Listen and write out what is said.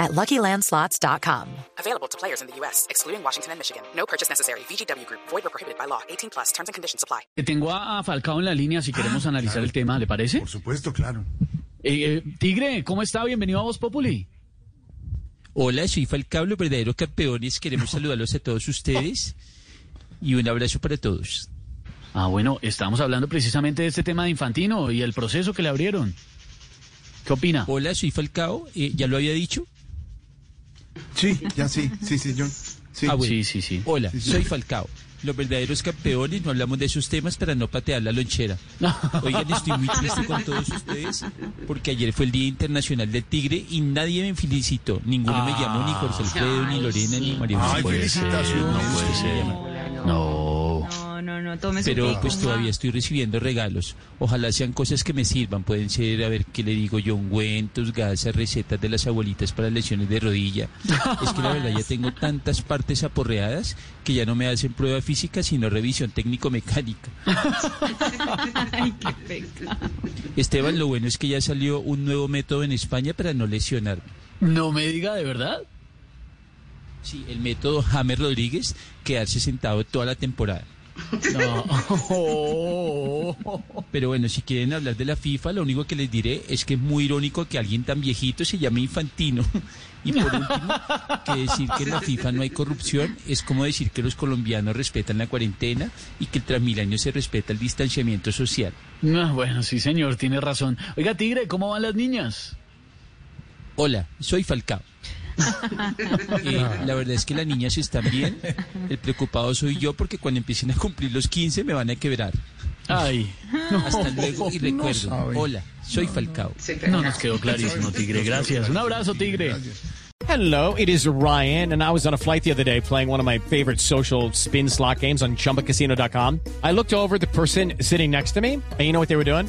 at LuckyLandSlots.com. Available to players in the U.S., excluding Washington and Michigan. No purchase necessary. VGW Group. Void or prohibited by law. 18 plus. Terms and conditions apply. Tengo a Falcao en la línea si queremos analizar el tema, ¿le parece? Por supuesto, claro. Eh, eh, Tigre, ¿cómo está? Bienvenido a Voz Populi. Hola, soy Falcao, los verdaderos campeones. Queremos saludarlos a todos ustedes y un abrazo para todos. Ah, bueno, estamos hablando precisamente de este tema de Infantino y el proceso que le abrieron. ¿Qué opina? Hola, soy Falcao. Eh, ¿Ya lo había dicho? Sí, ya sí, sí, sí, John. Sí. Ah, bueno. Sí, sí, sí. Hola, Sí, sí. soy Falcao. Los verdaderos campeones, no hablamos de esos temas para no patear la lonchera. Oigan, estoy muy triste con todos ustedes porque ayer fue el Día Internacional del Tigre y nadie me felicitó. Ninguno me llamó, ni Jorge Alfredo, ni Lorena, ni María Ay, José. puede ser, felicitaciones. no puede ser. No. No, no, no, tome su Pero pues todavía estoy recibiendo regalos. Ojalá sean cosas que me sirvan. Pueden ser, a ver, ¿qué le digo yo? Ungüentos, gasas, recetas de las abuelitas para lesiones de rodilla. Es que la verdad ya tengo tantas partes aporreadas que ya no me hacen prueba física, sino revisión técnico-mecánica. Ay, qué pecado. Esteban, lo bueno es que ya salió un nuevo método en España para no lesionarme. No me diga de verdad. Sí, el método James Rodríguez, quedarse sentado toda la temporada. No. Pero bueno, si quieren hablar de la FIFA, lo único que les diré es que es muy irónico que alguien tan viejito se llame Infantino. Y por último, que decir que en la FIFA no hay corrupción es como decir que los colombianos respetan la cuarentena y que el Transmilenio se respeta el distanciamiento social. No, bueno, sí, señor, tiene razón. Oiga, Tigre, ¿cómo van las niñas? Hola, soy Falcao. Eh, la verdad es que las niñas están bien. El preocupado soy yo porque cuando empiecen a cumplir los 15 me van a quebrar. Ay, Hasta luego y recuerdo. sabe. Hola, soy Falcao. no nos quedó clarísimo, Tigre. Gracias. Un abrazo, Tigre. Hello, it is Ryan, and I was on a flight the other day playing one of my favorite social spin slot games on chumbacasino.com. I looked over at the person sitting next to me, and you know what they were doing?